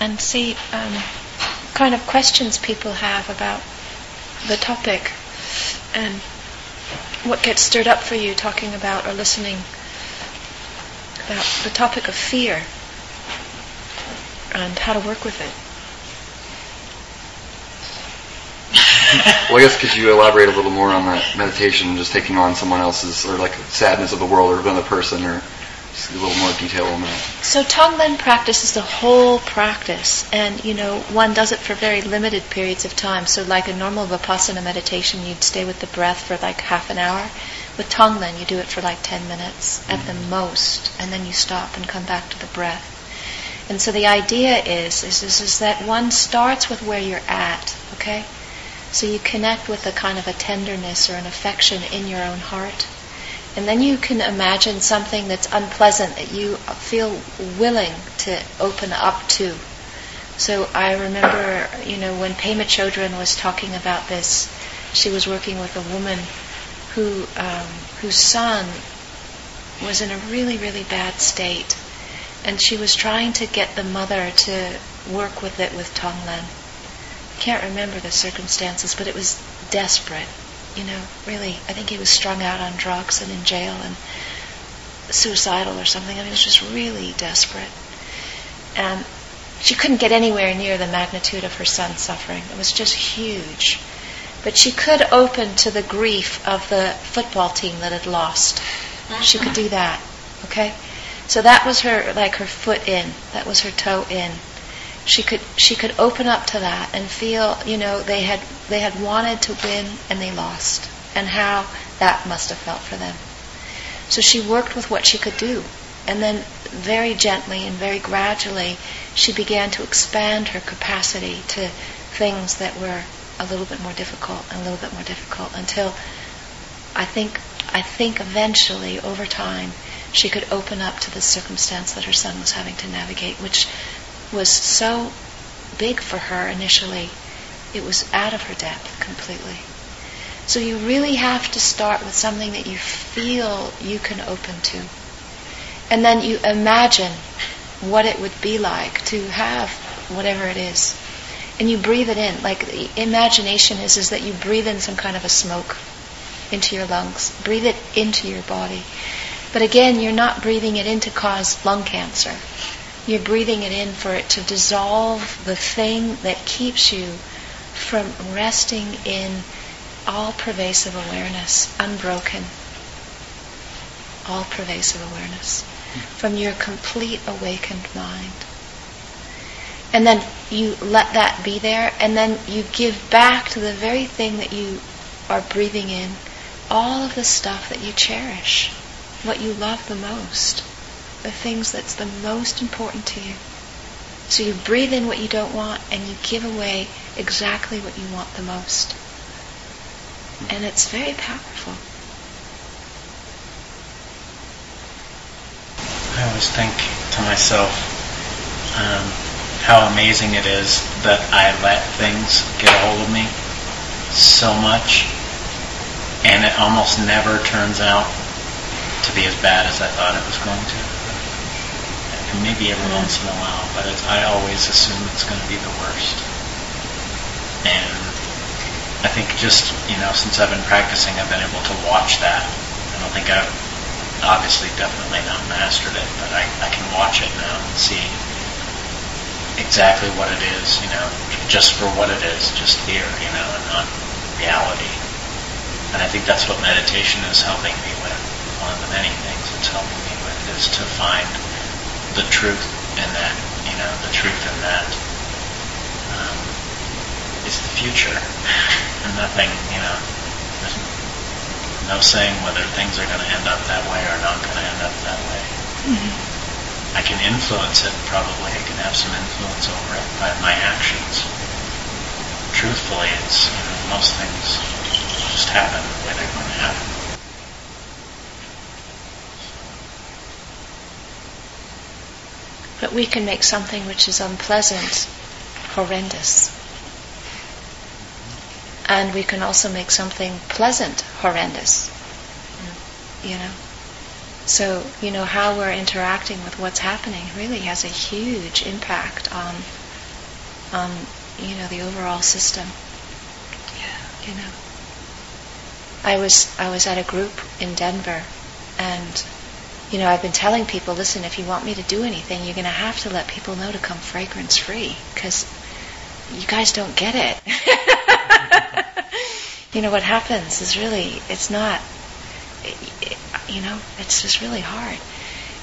and see um, kind of questions people have about the topic and what gets stirred up for you talking about or listening about the topic of fear and how to work with it. well, I guess could you elaborate a little more on that meditation, just taking on someone else's, or like sadness of the world or another person, or just a little more detail on that. So Tonglen practice is the whole practice, and you know one does it for very limited periods of time. So like a normal vipassana meditation, you'd stay with the breath for like half an hour. With Tonglen, you do it for like ten minutes at the mm-hmm. most, and then you stop and come back to the breath. And so the idea is, is, is, is that one starts with where you're at, okay? So you connect with a kind of a tenderness or an affection in your own heart. And then you can imagine something that's unpleasant that you feel willing to open up to. So I remember, you know, when Pema Chodron was talking about this, she was working with a woman who um, whose son was in a really, really bad state, and she was trying to get the mother to work with it with Tonglen can't remember the circumstances, but it was desperate. You know, really, I think he was strung out on drugs and in jail and suicidal or something. I mean, it was just really desperate. And she couldn't get anywhere near the magnitude of her son's suffering. It was just huge. But she could open to the grief of the football team that had lost. She could do that. Okay? So that was her, like her foot in. That was her toe in she could she could open up to that and feel you know they had they had wanted to win and they lost and how that must have felt for them. So she worked with what she could do and then very gently and very gradually she began to expand her capacity to things that were a little bit more difficult and a little bit more difficult until I think I think eventually over time she could open up to the circumstance that her son was having to navigate which was so big for her initially, it was out of her depth completely. So you really have to start with something that you feel you can open to. And then you imagine what it would be like to have whatever it is. And you breathe it in. Like imagination is, is that you breathe in some kind of a smoke into your lungs. Breathe it into your body. But again, you're not breathing it in to cause lung cancer. You're breathing it in for it to dissolve the thing that keeps you from resting in all pervasive awareness, unbroken, all pervasive awareness, from your complete awakened mind. And then you let that be there, and then you give back to the very thing that you are breathing in all of the stuff that you cherish, what you love the most the things that's the most important to you. So you breathe in what you don't want and you give away exactly what you want the most. And it's very powerful. I always think to myself um, how amazing it is that I let things get a hold of me so much, and it almost never turns out to be as bad as I thought it was going to and maybe every once in a while, but I always assume it's going to be the worst. And I think just, you know, since I've been practicing, I've been able to watch that. I don't think I've obviously definitely not mastered it, but I, I can watch it now and see exactly what it is, you know, just for what it is, just here, you know, and not reality. And I think that's what meditation is helping me with. One of the many things it's helping me with is to find the truth in that, you know, the truth in that um, is the future, and nothing, you know, there's no saying whether things are going to end up that way or not going to end up that way. Mm-hmm. I can influence it, probably. I can have some influence over it by my actions. Truthfully, it's, you know, most things just happen the way they're going to happen. But we can make something which is unpleasant horrendous. And we can also make something pleasant horrendous. You know? So, you know, how we're interacting with what's happening really has a huge impact on on, you know, the overall system. Yeah. You know. I was I was at a group in Denver, and you know I've been telling people, listen, if you want me to do anything, you're going to have to let people know to come fragrance free, because you guys don't get it. you know what happens is really it's not. It, you know, it's just really hard.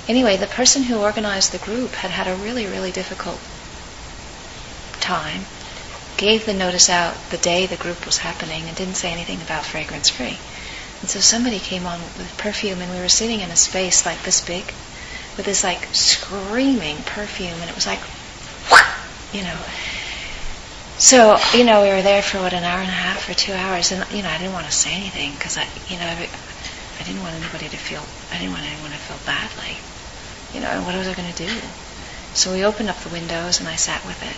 Anyway, the person who organized the group had had a really, really difficult time, gave the notice out the day the group was happening, and didn't say anything about fragrance free. And so somebody came on with perfume, and we were sitting in a space like this big, with this like screaming perfume, and it was like, you know. So you know, we were there for what an hour and a half or two hours, and you know, I didn't want to say anything because I, you know, I didn't want anybody to feel, I didn't want anyone to feel badly. You know, and what was I going to do? So we opened up the windows and I sat with it.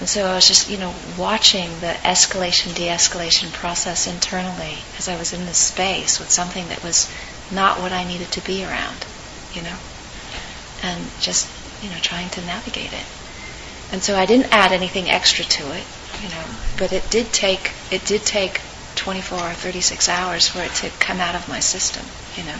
And so I was just, you know, watching the escalation, de-escalation process internally as I was in this space with something that was not what I needed to be around, you know, and just, you know, trying to navigate it. And so I didn't add anything extra to it, you know, but it did take, it did take 24 or 36 hours for it to come out of my system, you know.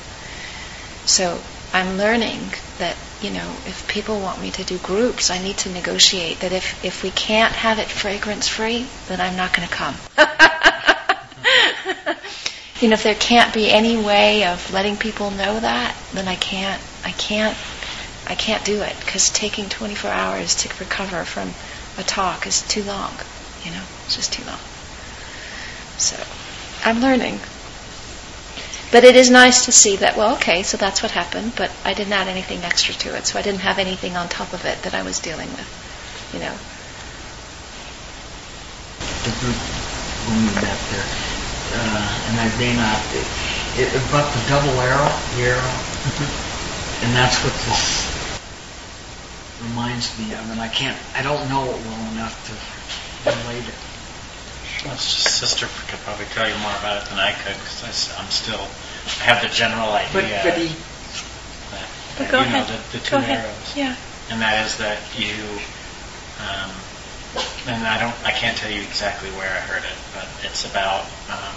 So I'm learning that, you know, if people want me to do groups, I need to negotiate that if, if we can't have it fragrance free, then I'm not going to come. you know, if there can't be any way of letting people know that, then I can't, I can't, I can't do it because taking 24 hours to recover from a talk is too long. You know, it's just too long. So I'm learning. But it is nice to see that, well, okay, so that's what happened, but I didn't add anything extra to it, so I didn't have anything on top of it that I was dealing with, you know. The group when we met there, uh, and I may not, it, it brought the double arrow, the arrow, and that's what this reminds me of, and I can't, I don't know it well enough to relate it. Well, sister could probably tell you more about it than I could because I'm still I have the general idea. But, but he, that, But go you ahead. know the, the two go ahead. arrows, Yeah. and that is that you. Um, and I don't, I can't tell you exactly where I heard it, but it's about um,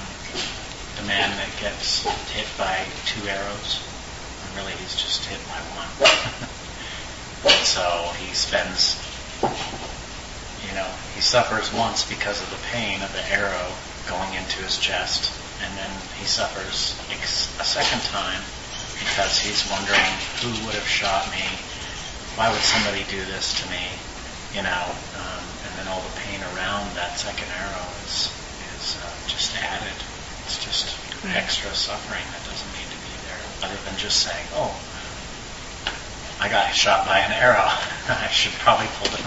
the man that gets hit by two arrows. And really, he's just hit by one. so he spends you know, he suffers once because of the pain of the arrow going into his chest, and then he suffers a second time because he's wondering who would have shot me, why would somebody do this to me, you know, um, and then all the pain around that second arrow is is uh, just added. It's just extra suffering that doesn't need to be there, other than just saying, oh. I got shot by an arrow. I should probably pull the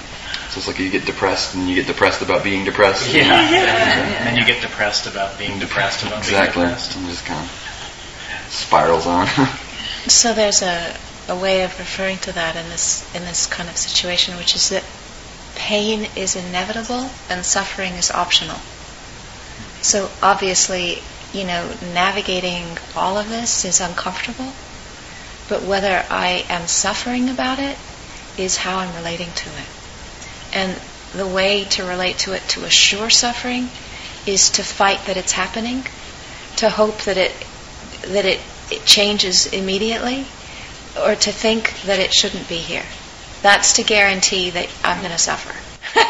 So it's like you get depressed and you get depressed about being depressed. Yeah. And then you get depressed about being depressed about exactly. being depressed. And just kind of spirals on. So there's a, a way of referring to that in this in this kind of situation, which is that pain is inevitable and suffering is optional. So obviously, you know, navigating all of this is uncomfortable, but whether I am suffering about it is how I'm relating to it. And the way to relate to it to assure suffering is to fight that it's happening, to hope that it that it, it changes immediately, or to think that it shouldn't be here. That's to guarantee that I'm going to suffer.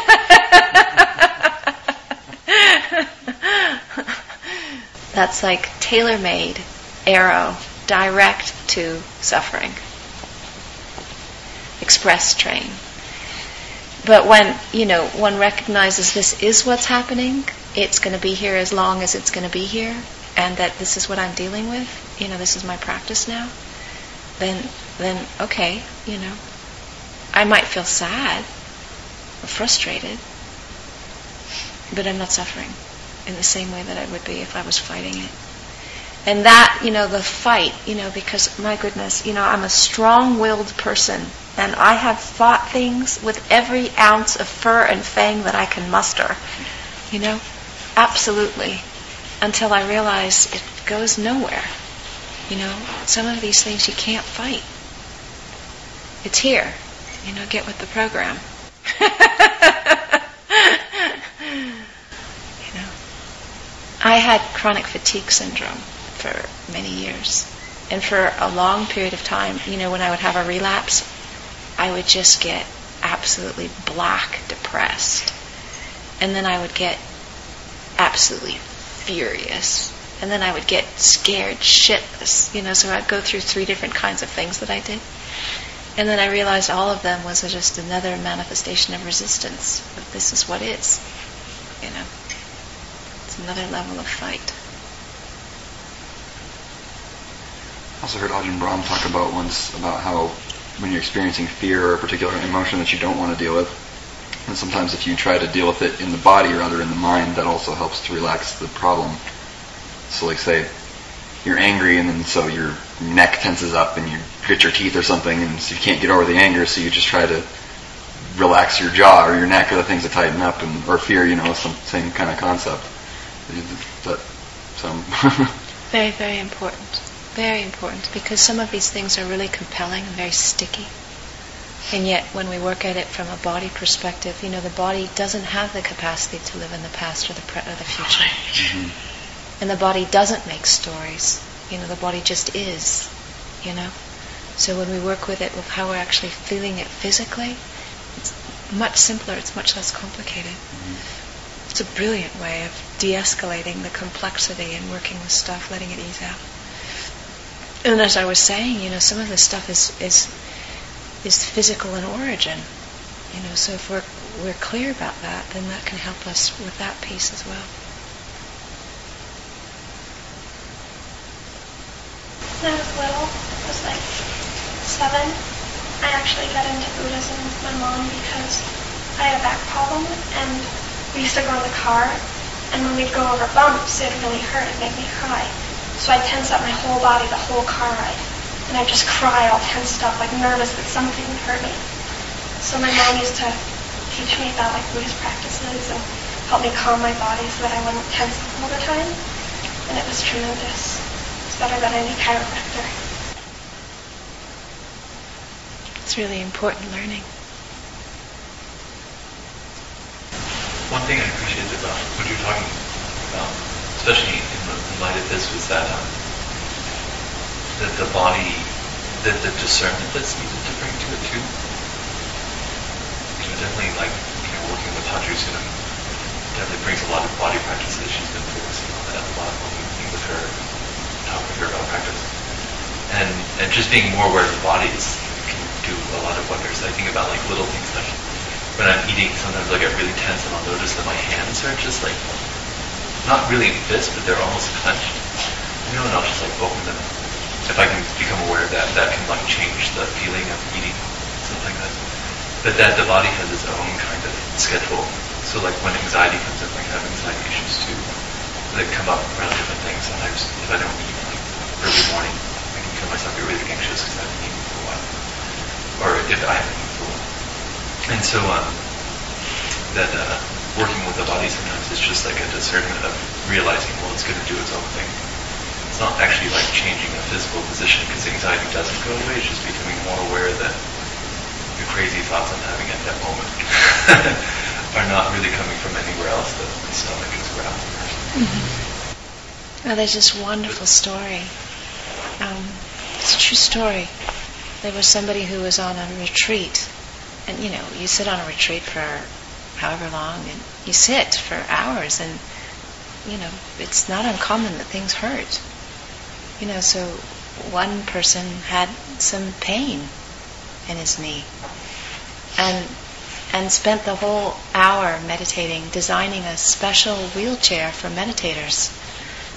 That's like tailor-made arrow direct to suffering. Express train. But when, you know, one recognizes this is what's happening, it's going to be here as long as it's going to be here, and that this is what I'm dealing with, you know, this is my practice now, then, then, okay, you know, I might feel sad or frustrated, but I'm not suffering in the same way that I would be if I was fighting it. And that, you know, the fight, you know, because my goodness, you know, I'm a strong willed person and I have fought things with every ounce of fur and fang that I can muster. You know? Absolutely. Until I realize it goes nowhere. You know, some of these things you can't fight. It's here. You know, get with the program. you know. I had chronic fatigue syndrome for many years. And for a long period of time, you know, when I would have a relapse, I would just get absolutely black depressed. And then I would get absolutely furious. And then I would get scared shitless, you know, so I'd go through three different kinds of things that I did. And then I realized all of them was just another manifestation of resistance. But this is what is, you know. It's another level of fight. I also heard Ajahn Brahm talk about once about how when you're experiencing fear or a particular emotion that you don't want to deal with, and sometimes if you try to deal with it in the body rather in the mind, that also helps to relax the problem. So like say you're angry and then so your neck tenses up and you grit your teeth or something and so you can't get over the anger so you just try to relax your jaw or your neck or the things that tighten up and or fear, you know, some same kind of concept. That some very, very important. Very important because some of these things are really compelling and very sticky. And yet, when we work at it from a body perspective, you know, the body doesn't have the capacity to live in the past or the pre- or the future. Mm-hmm. And the body doesn't make stories. You know, the body just is. You know. So when we work with it, with how we're actually feeling it physically, it's much simpler. It's much less complicated. Mm-hmm. It's a brilliant way of de-escalating the complexity and working with stuff, letting it ease out. And as I was saying, you know, some of this stuff is is is physical in origin. You know, so if we're we're clear about that, then that can help us with that piece as well. When I was little, I was like seven, I actually got into Buddhism with my mom because I had a back problem and we used to go in the car and when we'd go over bumps, it really hurt. It made me cry. So I tense up my whole body the whole car ride. And I just cry all tensed up, like nervous that something would hurt me. So my mom used to teach me about like Buddhist practices and help me calm my body so that I wouldn't tense up all the time. And it was tremendous. It's better than any chiropractor. It's really important learning. One thing I appreciated about what you're talking about, especially light of this was that um, that the body, that the discernment that's needed to bring to it too. You know, definitely like you know working with Hadru Sunam definitely brings a lot of body practices. She's been focusing on that a lot when we with her, talk with her about practice, and and just being more aware of the body is, can do a lot of wonders. I think about like little things like when I'm eating, sometimes I get really tense and I'll notice that my hands are just like not really fists, but they're almost clenched. You know, and I'll just like open them. If I can become aware of that, that can like change the feeling of eating, something like that. But that the body has its own kind of schedule. So like when anxiety comes up, I have anxiety issues too that come up around different things. Sometimes if I don't eat like early morning, I can feel myself get really anxious because I haven't eaten for a while, or if I haven't eaten for a while. And so um, that. Uh, working with the body sometimes is just like a discernment of realizing, well, it's going to do its own thing. It's not actually like changing a physical position because anxiety doesn't go away. It's just becoming more aware that the crazy thoughts I'm having at that moment are not really coming from anywhere else that my stomach is growling. Mm-hmm. Oh, there's this wonderful story. Um, it's a true story. There was somebody who was on a retreat, and you know, you sit on a retreat for however long, and you sit for hours, and you know it's not uncommon that things hurt. You know, so one person had some pain in his knee, and and spent the whole hour meditating, designing a special wheelchair for meditators.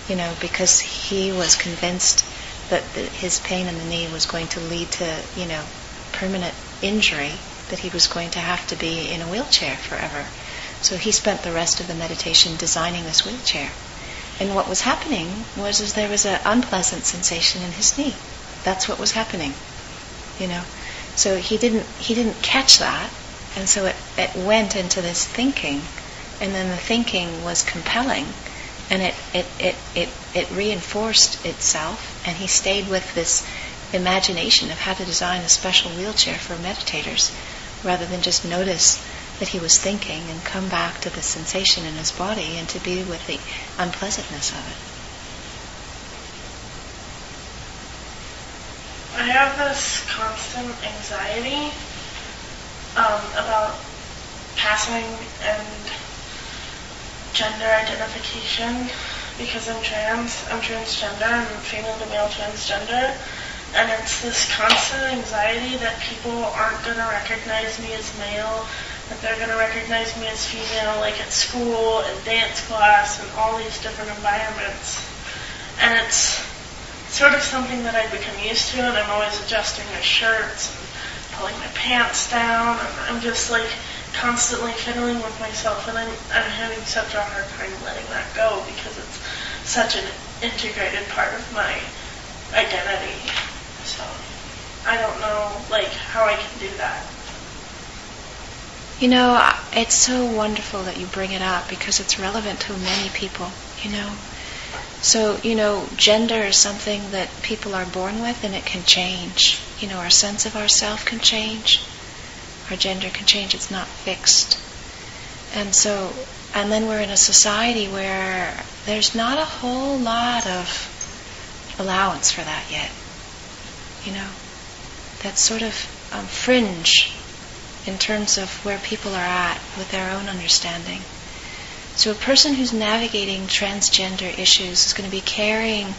You know, because he was convinced that the, his pain in the knee was going to lead to, you know, permanent injury that he was going to have to be in a wheelchair forever. So he spent the rest of the meditation designing this wheelchair. And what was happening was is there was an unpleasant sensation in his knee. That's what was happening. You know. So he didn't he didn't catch that and so it, it went into this thinking and then the thinking was compelling and it, it, it, it, it reinforced itself and he stayed with this imagination of how to design a special wheelchair for meditators rather than just notice that he was thinking and come back to the sensation in his body and to be with the unpleasantness of it. I have this constant anxiety um, about passing and gender identification because I'm trans, I'm transgender, I'm female to male transgender, and it's this constant anxiety that people aren't going to recognize me as male, that they're going to recognize me as female, like at school and dance class and all these different environments. And it's sort of something that I've become used to, and I'm always adjusting my shirts and pulling my pants down, and I'm just like constantly fiddling with myself, and I'm, I'm having such a hard time letting that go because it's such an integrated part of my identity. So I don't know like how I can do that. You know, it's so wonderful that you bring it up because it's relevant to many people, you know. So, you know, gender is something that people are born with and it can change. You know, our sense of ourself can change. Our gender can change. It's not fixed. And so, and then we're in a society where there's not a whole lot of allowance for that yet. You know, that sort of um, fringe in terms of where people are at with their own understanding. So a person who's navigating transgender issues is going to be carrying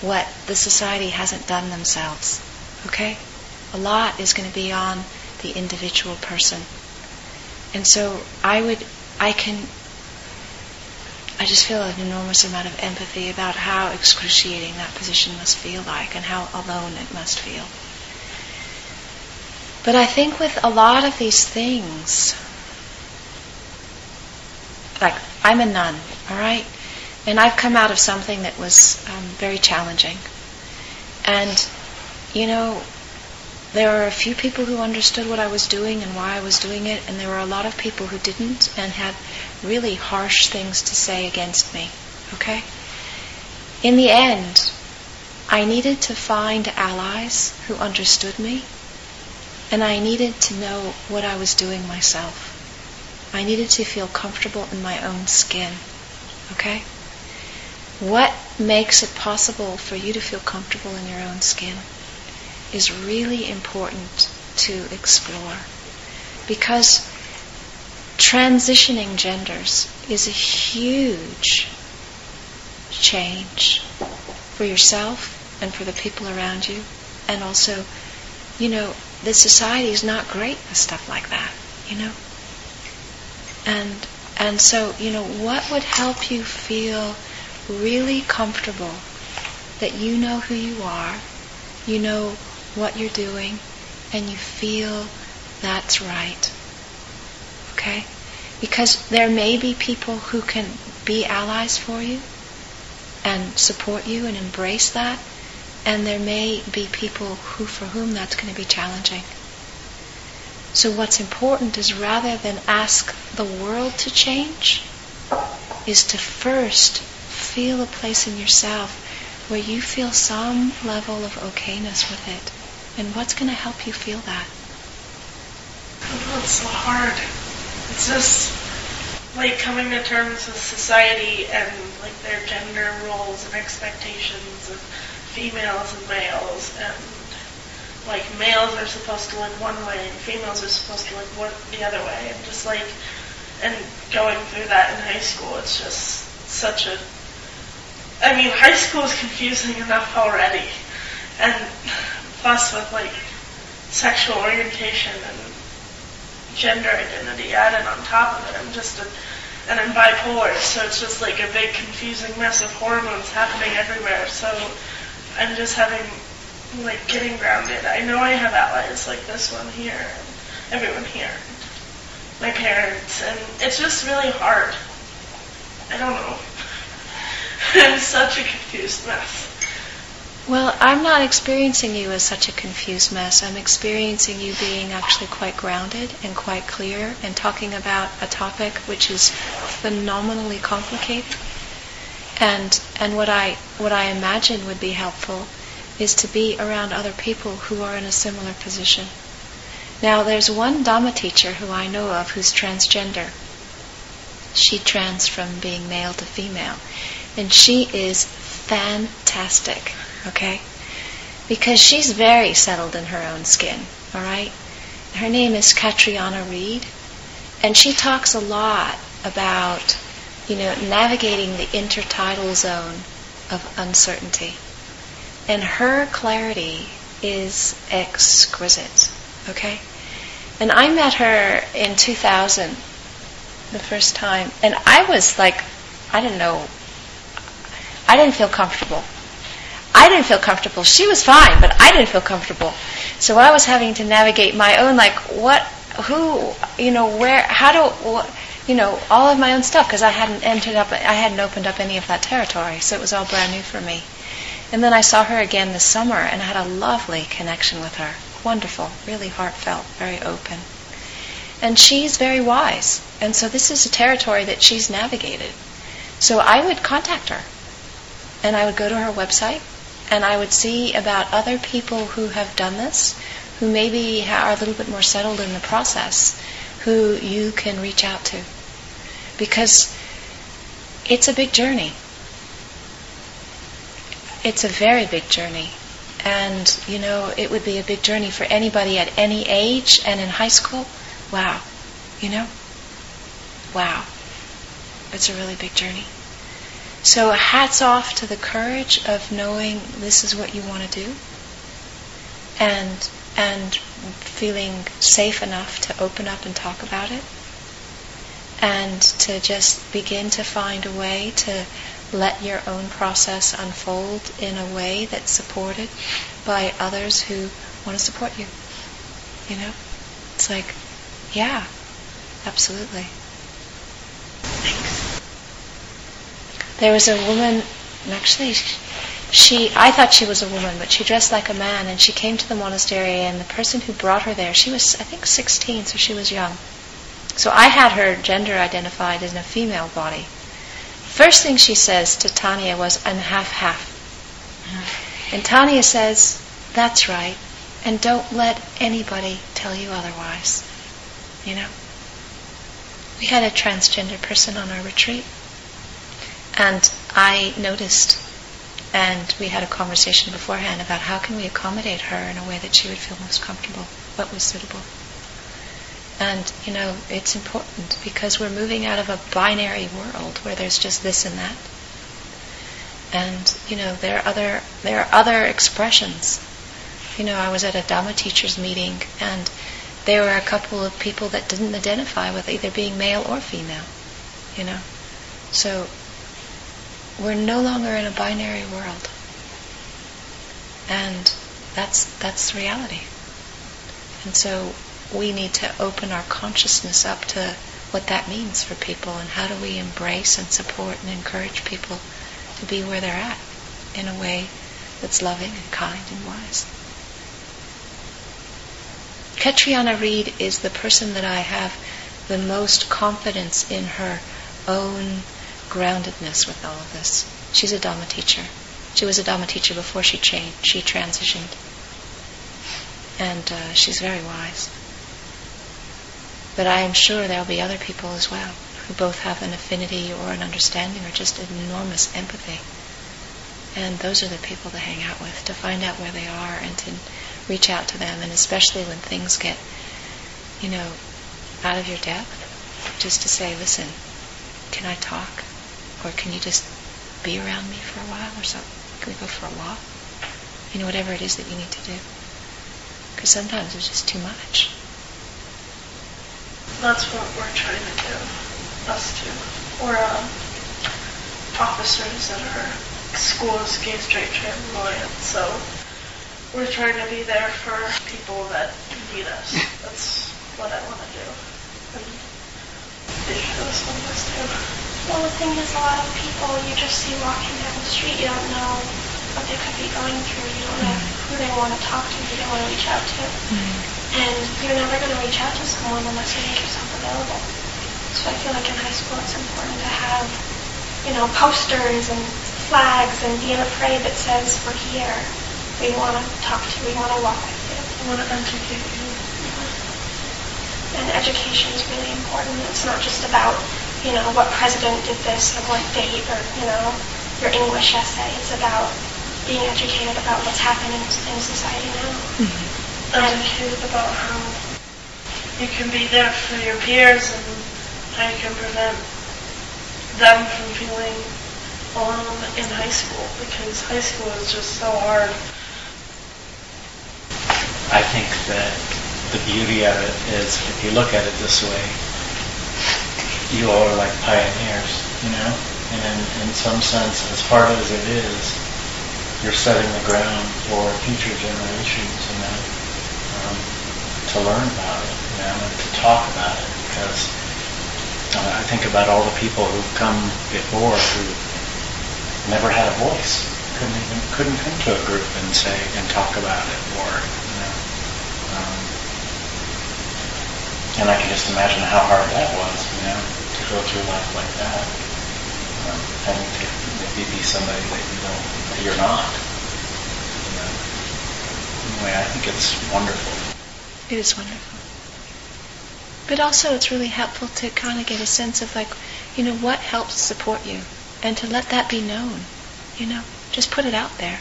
what the society hasn't done themselves. Okay? A lot is going to be on the individual person. And so I would, I can, I just feel an enormous amount of empathy about how excruciating that position must feel like and how alone it must feel. But I think with a lot of these things, like I'm a nun, all right? And I've come out of something that was um, very challenging. And, you know, there were a few people who understood what I was doing and why I was doing it, and there were a lot of people who didn't and had really harsh things to say against me, okay? In the end, I needed to find allies who understood me and I needed to know what I was doing myself. I needed to feel comfortable in my own skin. Okay? What makes it possible for you to feel comfortable in your own skin is really important to explore. Because transitioning genders is a huge change for yourself and for the people around you, and also, you know, the society is not great with stuff like that, you know. And and so, you know, what would help you feel really comfortable that you know who you are, you know what you're doing, and you feel that's right. Okay? Because there may be people who can be allies for you and support you and embrace that, and there may be people who for whom that's going to be challenging. So what's important is rather than ask the world to change, is to first feel a place in yourself where you feel some level of okayness with it. And what's going to help you feel that? Oh, it's so hard. It's just like coming to terms with society and like their gender roles and expectations of females and males, and like males are supposed to look one way and females are supposed to look one, the other way, and just like and going through that in high school, it's just such a. I mean, high school is confusing enough already, and plus with like sexual orientation and gender identity added on top of it, I'm just a and I'm bipolar, so it's just like a big confusing mess of hormones happening everywhere. So I'm just having, like, getting grounded. I know I have allies like this one here, everyone here, my parents, and it's just really hard. I don't know. I'm such a confused mess. Well, I'm not experiencing you as such a confused mess. I'm experiencing you being actually quite grounded and quite clear and talking about a topic which is phenomenally complicated. And and what I what I imagine would be helpful is to be around other people who are in a similar position. Now, there's one Dhamma teacher who I know of who's transgender. She trans from being male to female. And she is fantastic, okay? Because she's very settled in her own skin, all right? Her name is Caitriona Reed, and she talks a lot about, you know, navigating the intertidal zone of uncertainty. And her clarity is exquisite, okay? And I met her in 2000, the first time, and I was like, I didn't know, I didn't feel comfortable. I didn't feel comfortable. She was fine, but I didn't feel comfortable. So I was having to navigate my own, like, what, who, you know, where, how do, what, you know, all of my own stuff because I hadn't entered up, I hadn't opened up any of that territory, so it was all brand new for me. And then I saw her again this summer and I had a lovely connection with her. Wonderful, really heartfelt, very open. And she's very wise. And so this is a territory that she's navigated. So I would contact her. And I would go to her website and I would see about other people who have done this, who maybe are a little bit more settled in the process, who you can reach out to. Because it's a big journey. It's a very big journey. And, you know, it would be a big journey for anybody at any age and in high school. Wow. You know? Wow. It's a really big journey. So hats off to the courage of knowing this is what you want to do and and feeling safe enough to open up and talk about it and to just begin to find a way to let your own process unfold in a way that's supported by others who want to support you. You know? It's like, yeah, absolutely. There was a woman, actually, she, I thought she was a woman, but she dressed like a man, and she came to the monastery, and the person who brought her there, she was, I think, 16, so she was young. So I had her gender identified as a female body. First thing she says to Tanya was, I'm half half. Uh-huh. And Tanya says, That's right. And don't let anybody tell you otherwise. You know? We had a transgender person on our retreat. And I noticed, and we had a conversation beforehand about how can we accommodate her in a way that she would feel most comfortable, what was suitable. And, you know, it's important because we're moving out of a binary world where there's just this and that. And, you know, there are other there are other expressions. You know, I was at a Dhamma teachers meeting and there were a couple of people that didn't identify with either being male or female. You know. So we're no longer in a binary world. And that's that's reality. And so we need to open our consciousness up to what that means for people and how do we embrace and support and encourage people to be where they're at in a way that's loving and kind and wise. Caitriona Reed is the person that I have the most confidence in her own groundedness with all of this. She's a Dhamma teacher. She was a Dhamma teacher before she changed. She transitioned. And uh, she's very wise. But I am sure there'll be other people as well who both have an affinity or an understanding or just an enormous empathy. And those are the people to hang out with, to find out where they are and to reach out to them, and especially when things get, you know, out of your depth, just to say, listen, can I talk? Or can you just be around me for a while or something? Can we go for a walk? You know, whatever it is that you need to do. Because sometimes it's just too much that's what we're trying to do, us two. We're um, officers at our school's gay, straight, trans, alliance, so we're trying to be there for people that need us. That's what I want to do. And be for this one of too. Well, the thing is, a lot of people you just see walking down the street, you don't know what they could be going through. You don't know who they want to talk to, who they want to reach out to. Mm-hmm. And you're never going to reach out to someone unless you make yourself available. So I feel like in high school it's important to have, you know, posters and flags and be in a parade that says, we're here. We want to talk to you. We want to walk with you. We want to educate you. And education is really important. It's not just about, you know, what president did this or what date or, you know, your English essay. It's about being educated about what's happening in society now. Mm-hmm. Educated about how you can be there for your peers and how you can prevent them from feeling alone in high school because high school is just so hard. I think that the beauty of it is if you look at it this way, you all are like pioneers, you know? And in, some sense, as hard as it is, you're setting the ground for future generations, you know, um, to learn about it, you know, and to talk about it. Because uh, I think about all the people who've come before who never had a voice, couldn't even couldn't come to a group and say and talk about it, or you know. Um, and I can just imagine how hard that was, you know, to go through life like that, um, having to maybe be somebody that you don't, that you're not. You know. Anyway, I think it's wonderful. It is wonderful. But also, it's really helpful to kind of get a sense of like, you know, what helps support you, and to let that be known. You know, just put it out there.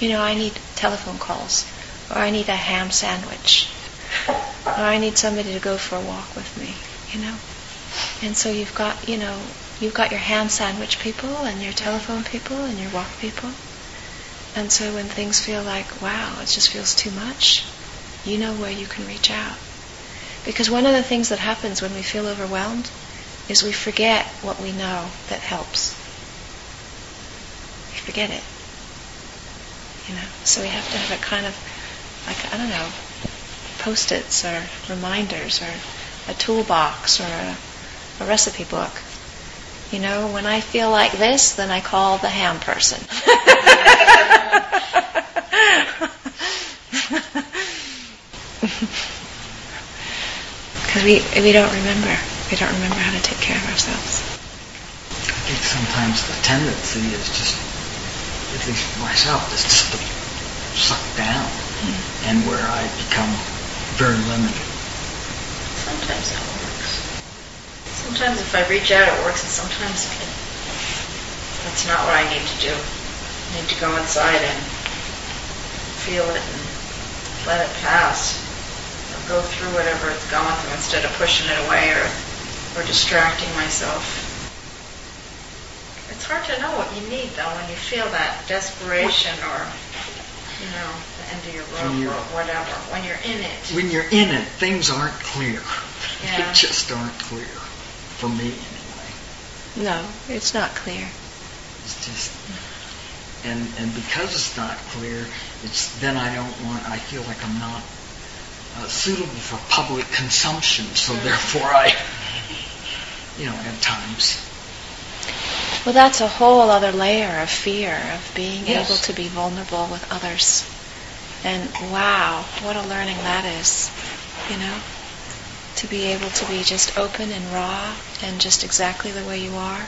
You know, I need telephone calls, or I need a ham sandwich, or I need somebody to go for a walk with me. You know, and so you've got, you know, you've got your ham sandwich people and your telephone people and your walk people. And so when things feel like, wow, it just feels too much, you know where you can reach out. Because one of the things that happens when we feel overwhelmed is we forget what we know that helps. We forget it. You know, so we have to have a kind of, like, I don't know, post-its or reminders or a toolbox or a, a recipe book. You know, when I feel like this, then I call the ham person. Because we, we don't remember. We don't remember how to take care of ourselves. I think sometimes the tendency is just, at least for myself, is just to suck down, Mm. and where I become very limited. Sometimes that works. Sometimes if I reach out, it works, and sometimes it, that's not what I need to do. I need to go inside and feel it and let it pass. Or go through whatever it's going through instead of pushing it away or, or distracting myself. It's hard to know what you need though when you feel that desperation or, you know, the end of your rope or whatever. When you're in it. When you're in it, things aren't clear. Yeah. They just aren't clear. For me, anyway. No, it's not clear. It's just, and and because it's not clear, it's then I don't want. I feel like I'm not uh, suitable for public consumption. So therefore, I, you know, at times. Well, that's a whole other layer of fear of being Yes. able to be vulnerable with others. And wow, what a learning that is, you know? To be able to be just open and raw and just exactly the way you are,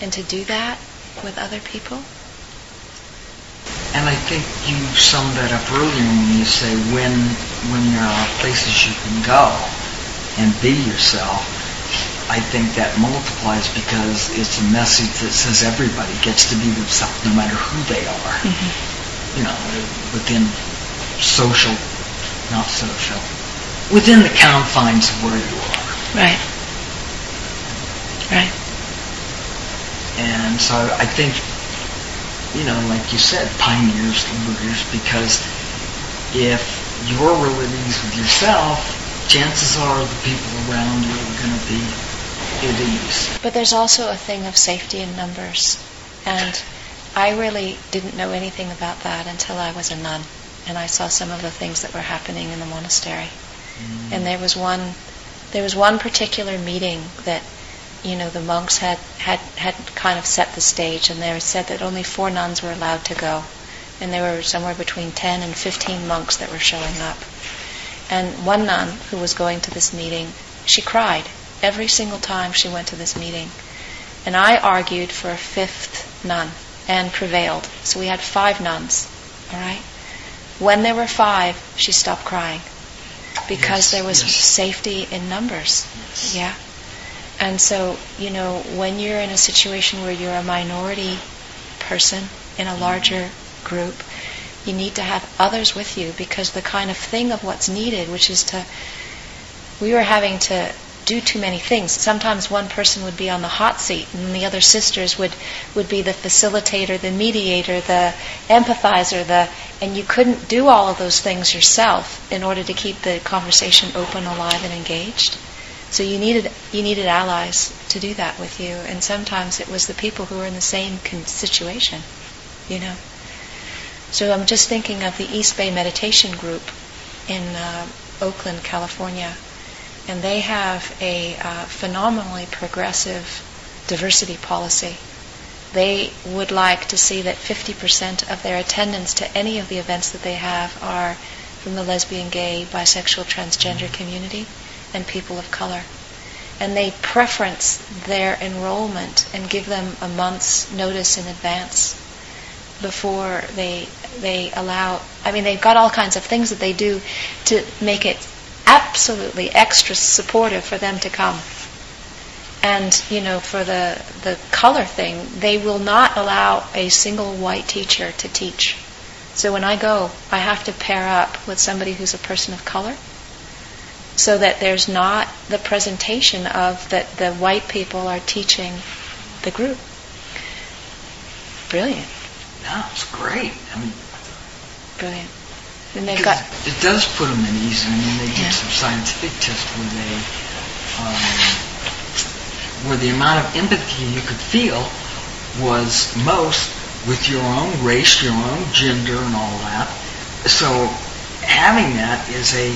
and to do that with other people. And I think you summed that up earlier when you say when when there are places you can go and be yourself. I think that multiplies because it's a message that says everybody gets to be themselves no matter who they are. Mm-hmm. You know, within social, not social, within the confines of where you are. Right. Right. And so I think, you know, like you said, pioneers, leaders, because if you're really at with yourself, chances are the people around you are going to be at ease. But there's also a thing of safety in numbers. And I really didn't know anything about that until I was a nun. And I saw some of the things that were happening in the monastery. And there was one there was one particular meeting that you know the monks had, had, had kind of set the stage and they said that only four nuns were allowed to go. And there were somewhere between 10 and 15 monks that were showing up. And one nun who was going to this meeting, she cried every single time she went to this meeting. And I argued for a fifth nun and prevailed. So we had five nuns, all right? When there were five, she stopped crying because Yes, there was yes. safety in numbers. Yes. Yeah. And so, you know, when you're in a situation where you're a minority person in a mm-hmm. larger group, you need to have others with you because the kind of thing of what's needed, which is to, we were having to do too many things. Sometimes one person would be on the hot seat and the other sisters would, would be the facilitator, the mediator, the empathizer, the, and you couldn't do all of those things yourself in order to keep the conversation open, alive, and engaged. So you needed you needed allies to do that with you, and sometimes it was the people who were in the same con- situation, you know. So I'm just thinking of the East Bay Meditation Group in uh, Oakland, California, and they have a uh, phenomenally progressive diversity policy. They would like to see that 50% of their attendance to any of the events that they have are from the lesbian, gay, bisexual, transgender community and people of color. And they preference their enrollment and give them a month's notice in advance before they they allow I mean they've got all kinds of things that they do to make it absolutely extra supportive for them to come. And you know, for the the color thing, they will not allow a single white teacher to teach. So when I go, I have to pair up with somebody who's a person of color so that there's not the presentation of that the white people are teaching the group. Brilliant, No, it's great. I mean, brilliant. And they've got it does put them at ease. I mean, they did Yeah. some scientific tests where they, um, where the amount of empathy you could feel was most with your own race, your own gender, and all that. So having that is a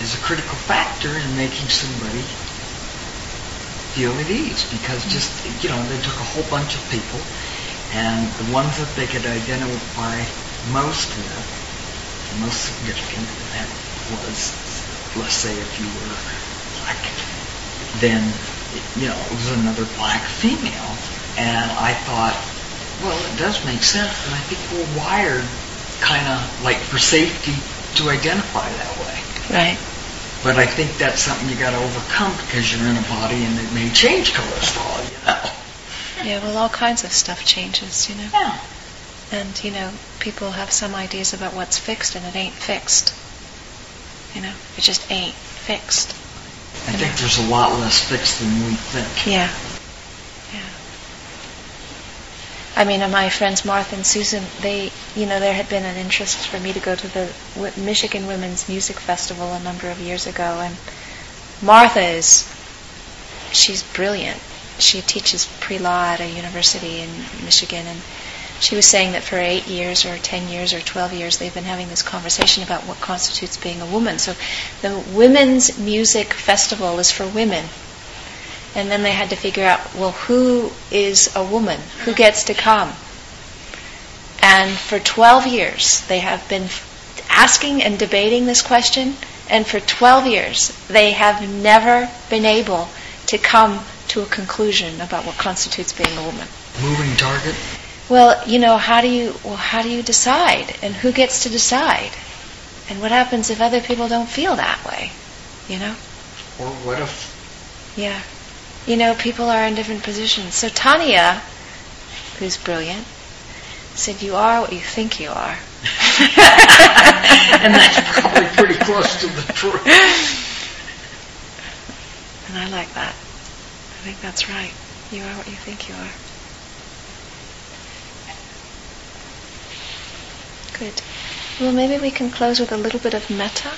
is a critical factor in making somebody feel at ease because just you know they took a whole bunch of people and the ones that they could identify most with the most significant that was let's say if you were black then you know it was another black female and I thought well it does make sense and I think we're wired kind of like for safety to identify that way right. but I think that's something you got to overcome because you're in a body and it may change all you know. Yeah, well, all kinds of stuff changes, you know. Yeah. And you know, people have some ideas about what's fixed, and it ain't fixed. You know, it just ain't fixed. I think there's a lot less fixed than we think. Yeah. Yeah. I mean, uh, my friends Martha and Susan, they, you know, there had been an interest for me to go to the Michigan Women's Music Festival a number of years ago, and Martha is, she's brilliant. She teaches pre-law at a university in Michigan, and she was saying that for eight years or ten years or twelve years, they've been having this conversation about what constitutes being a woman. So, the Women's Music Festival is for women. And then they had to figure out, well, who is a woman? Who gets to come? And for 12 years, they have been asking and debating this question. And for 12 years, they have never been able to come to a conclusion about what constitutes being a woman. Moving target. Well, you know, how do you well, how do you decide, and who gets to decide, and what happens if other people don't feel that way? You know. Or what if Yeah. You know, people are in different positions. So Tanya, who's brilliant, said, You are what you think you are. and that's probably pretty close to the truth. And I like that. I think that's right. You are what you think you are. Good. Well, maybe we can close with a little bit of metta.